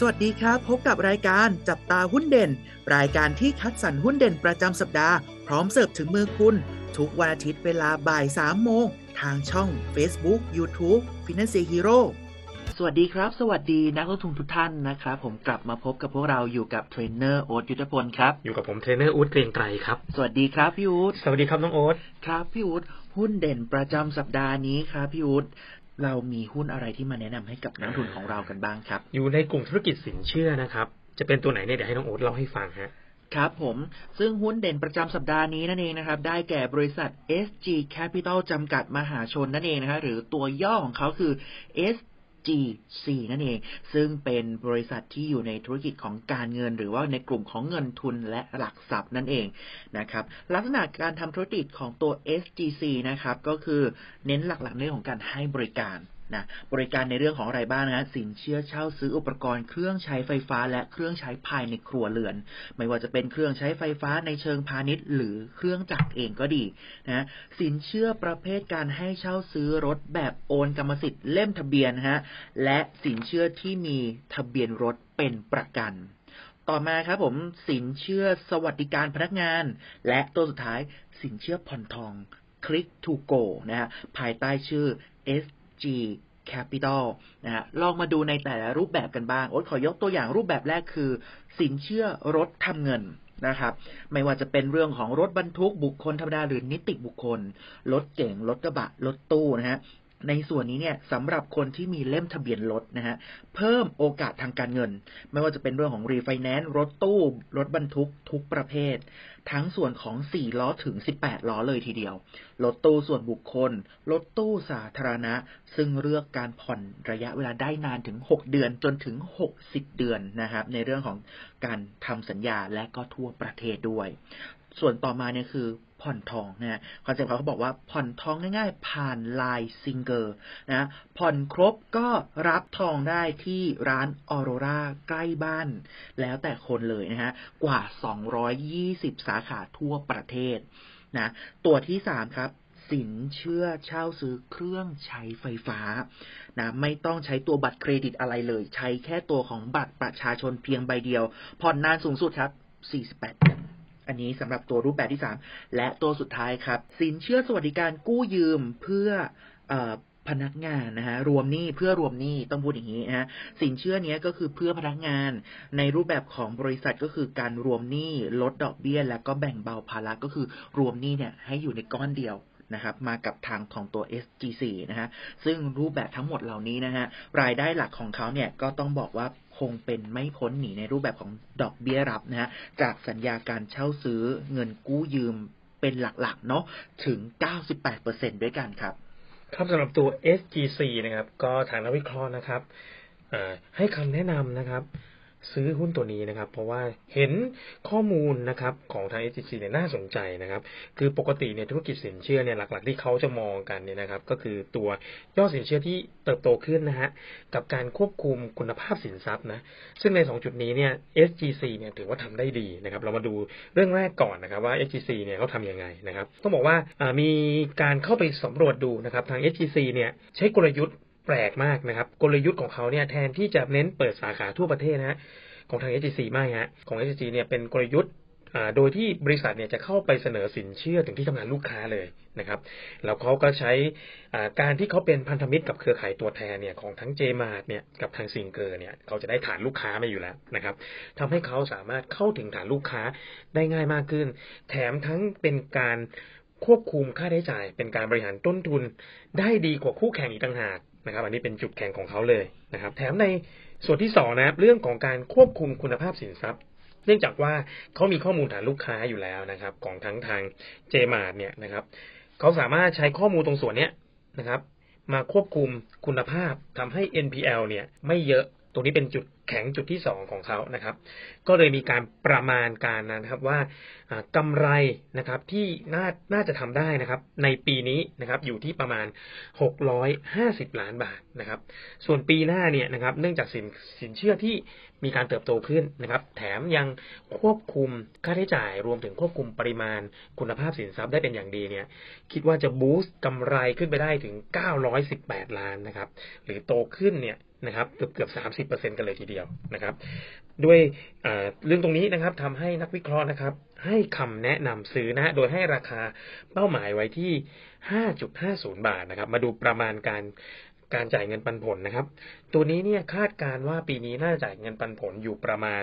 สวัสดีครับ พบกับรายการจับตาหุ้นเด่น รายการที่คัดสรรหุ้นเด่นประจำสัปดาห์ พร้อมเสิร์ฟถึงมือคุณ ทุกวันอาทิตย์เวลาบ่าย3โมง ทางช่อง Facebook YouTube Finance Hero สวัสดีครับ สวัสดีนักลงทุนทุกท่านนะครับ ผมกลับมาพบกับพวกเราอยู่กับเทรนเนอร์โอ๊ตยุทธพลครับ อยู่กับผมเทรนเนอร์อู๊ดเกรียงไกรครับ สวัสดีครับพี่อู๊ดสวัสดีครับน้องโอ๊ตครับพี่อู๊ดหุ้นเด่นประจำสัปดาห์นี้ครับพี่อู๊ด เรามีหุ้นอะไรที่มาแนะนำให้กับนักลงทุนของเรากันบ้างครับ อยู่ในกลุ่มธุรกิจสินเชื่อนะครับ จะเป็นตัวไหนเนี่ยเดี๋ยวให้น้องโอ๊ตเล่าให้ฟังฮะครับผมซึ่งหุ้นเด่นประจำสัปดาห์นี้นั่นเองนะครับ ได้แก่บริษัท SG Capital จำกัดมหาชนนั่นเองนะครับหรือตัวย่อของเขาคือ GC นั่นเอง ซึ่งเป็นบริษัทที่อยู่ในธุรกิจของการเงิน หรือว่าในกลุ่มของเงินทุนและหลักทรัพย์นั่นเองนะครับ ลักษณะการทำธุรกิจของตัว SGC นะครับ ก็คือเน้นหลักๆเรื่องของการให้บริการ นะบริการในเรื่องของอะไรบ้างนะสินเชื่อเช่าซื้ออุปกรณ์เครื่องใช้ไฟฟ้าและเครื่องใช้ภายในครัวเรือน ไม่ว่าจะเป็นเครื่องใช้ไฟฟ้าในเชิงพาณิชย์ หรือเครื่องจักรเองก็ดีนะสินเชื่อประเภทการให้เช่าซื้อรถแบบโอนกรรมสิทธิ์เล่มทะเบียนฮะและสินเชื่อที่มีทะเบียนรถเป็นประกันต่อมาครับผมสินเชื่อสวัสดิการพนักงาน และตัวสุดท้ายสินเชื่อผ่อนทอง Click to Go นะฮะภายใต้ชื่อ G Capital นะฮะลองมาดูในแต่ละรูปแบบกันบ้างโอ๊ตขอยกตัวอย่างรูปแบบแรกคือ สินเชื่อรถทำเงินนะครับ ไม่ว่าจะเป็นเรื่องของรถบรรทุกบุคคลธรรมดาหรือนิติบุคคล รถเก๋งรถกระบะ รถตู้นะฮะ ในส่วนนี้เนี่ยสำหรับคนที่มีเล่มทะเบียนรถนะฮะเพิ่มโอกาสทางการเงิน ไม่ว่าจะเป็นเรื่องของรีไฟแนนซ์รถตู้ รถบรรทุกทุกประเภท ทั้งส่วนของ 4 ล้อถึง 18 ล้อเลยทีเดียว รถตู้ส่วนบุคคล รถตู้สาธารณะ ซึ่งเลือกการผ่อนระยะเวลาได้นานถึง 6 เดือนจนถึง 60 เดือนนะครับในเรื่องของการทำสัญญาและก็ทั่วประเทศด้วย ส่วนต่อมาเนี่ยคือผ่อนทองนะ concept เขาบอกว่าผ่อนทองง่ายๆ ผ่านไลน์ซิงเกอร์นะผ่อนครบก็รับทองได้ที่ร้านออโรราใกล้บ้าน แล้วแต่คนเลยนะฮะกว่า 220 สาขาทั่วประเทศนะตัวที่3ครับสินเชื่อเช่าซื้อเครื่องใช้ไฟฟ้านะไม่ต้องใช้ตัวบัตรเครดิตอะไรเลย ใช้แค่ตัวของบัตรประชาชนเพียงใบเดียว ผ่อนนานสูงสุดครับ 48เดือน อันนี้สำหรับตัวรูปแบบที่3และตัวสุดท้ายครับ สินเชื่อสวัสดิการกู้ยืมเพื่อเออพนักงานนะฮะรวมหนี้เพื่อรวมหนี้ต้องพูดอย่างนี้นะฮะสินเชื่อเนี้ยก็คือเพื่อพนักงาน ในรูปแบบของบริษัทก็คือการรวมหนี้ลดดอกเบี้ย แล้วก็แบ่งเบาภาระก็คือรวมหนี้เนี่ยให้อยู่ในก้อนเดียว นะครับมากับทางของตัว SGC นะฮะซึ่งรูปแบบทั้งหมดเหล่านี้นะฮะรายได้หลักของเขาเนี่ยก็ต้องบอกว่าคงเป็นไม่พ้นหนีในรูปแบบของดอกเบี้ยรับนะฮะจากสัญญาการเช่าซื้อเงินกู้ยืมเป็นหลักๆเนาะถึง 98%ด้วยกันครับ ครับสำหรับตัว SGC นะครับ ก็ทางนักวิเคราะห์นะครับให้คำแนะนำนะครับ ซื้อหุ้นตัวนี้นะครับ เพราะว่าเห็นข้อมูลนะครับของทาง SGC เนี่ยน่าสนใจนะครับ คือปกติเนี่ยธุรกิจสินเชื่อเนี่ยหลัก ๆ ที่เขาจะมองกันเนี่ยนะครับ ก็คือตัวยอดสินเชื่อที่เติบโตขึ้นนะฮะกับการควบคุมคุณภาพสินทรัพย์นะซึ่งใน 2 จุดนี้เนี่ย SGC เนี่ยถือว่าทำได้ดีนะครับ เรามาดูเรื่องแรกก่อนนะครับว่า SGC เนี่ยเขาทำยังไงนะครับต้องบอกว่ามีการเข้าไปสำรวจดูนะครับทาง SGC เนี่ยใช้กลยุทธ์ แปลกมากนะครับ กลยุทธ์ของเขาเนี่ยแทนที่จะเน้นเปิดสาขาทั่วประเทศนะฮะของทาง SGC ไม่ฮะของ SGC เนี่ยเป็นกลยุทธ์โดยที่บริษัทเนี่ยจะเข้าไปเสนอสินเชื่อถึงที่ทำงานลูกค้าเลยนะครับ แล้วเขาก็ใช้การที่เขาเป็นพันธมิตรกับเครือข่ายตัวแทนเนี่ยของทั้ง JMart เนี่ยกับทางซิงเกอร์เนี่ยเขาจะได้ฐานลูกค้ามาอยู่แล้วนะครับทำให้เขาสามารถเข้าถึงฐานลูกค้าได้ง่ายมากขึ้น แถมทั้งเป็นการควบคุมค่าใช้จ่าย เป็นการบริหารต้นทุนได้ดีกว่าคู่แข่งอีกต่างหาก นะครับ อันนี้เป็นจุดแข็งของเขาเลยนะครับ แถมในส่วนที่สองนะครับเรื่องของการควบคุมคุณภาพสินทรัพย์ เนื่องจากว่าเขามีข้อมูลฐานลูกค้าอยู่แล้วนะครับ ของทั้งทางเจมาร์เนี่ยนะครับเขาสามารถใช้ข้อมูลตรงส่วนเนี้ยนะครับ มาควบคุมคุณภาพทำให้ NPL เนี่ยไม่เยอะตรงนี้เป็นจุด แข็งจุดที่สองของเขานะครับ ก็เลยมีการประมาณการนะครับว่าอ่ากำไรนะครับที่น่าน่าจะทำได้นะครับ ในปีนี้นะครับอยู่ที่ประมาณ 650 ล้านบาทนะครับ ส่วนปีหน้าเนี่ยนะครับ เนื่องจากสินสินเชื่อที่มีการเติบโตขึ้นนะครับ แถมยังควบคุมค่าใช้จ่ายรวมถึงควบคุมปริมาณคุณภาพสินทรัพย์ได้เป็นอย่างดีเนี่ย คิดว่าจะบูสต์กำไรขึ้นไปได้ถึง 918 ล้านนะครับ หรือโตขึ้นเนี่ย นะครับเกือบเกือบสามสิบเปอร์เซ็นกันเลยทีเดียวนะครับ ด้วยเรื่องตรงนี้นะครับทำให้นักวิเคราะห์นะครับ ให้คำแนะนำซื้อนะฮะโดยให้ราคาเป้าหมายไว้ที่5.50บาทนะครับ มาดูประมาณการการจ่ายเงินปันผลนะครับ ตัวนี้เนี่ยคาดการณ์ว่าปีนี้น่าจะจ่ายเงินปันผลอยู่ประมาณ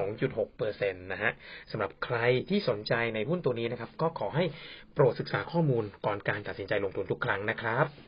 2.6เปอร์เซ็นต์นะฮะสำหรับใครที่สนใจในหุ้นตัวนี้นะครับ ก็ขอให้โปรดศึกษาข้อมูลก่อนการตัดสินใจลงทุนทุกครั้งนะครับ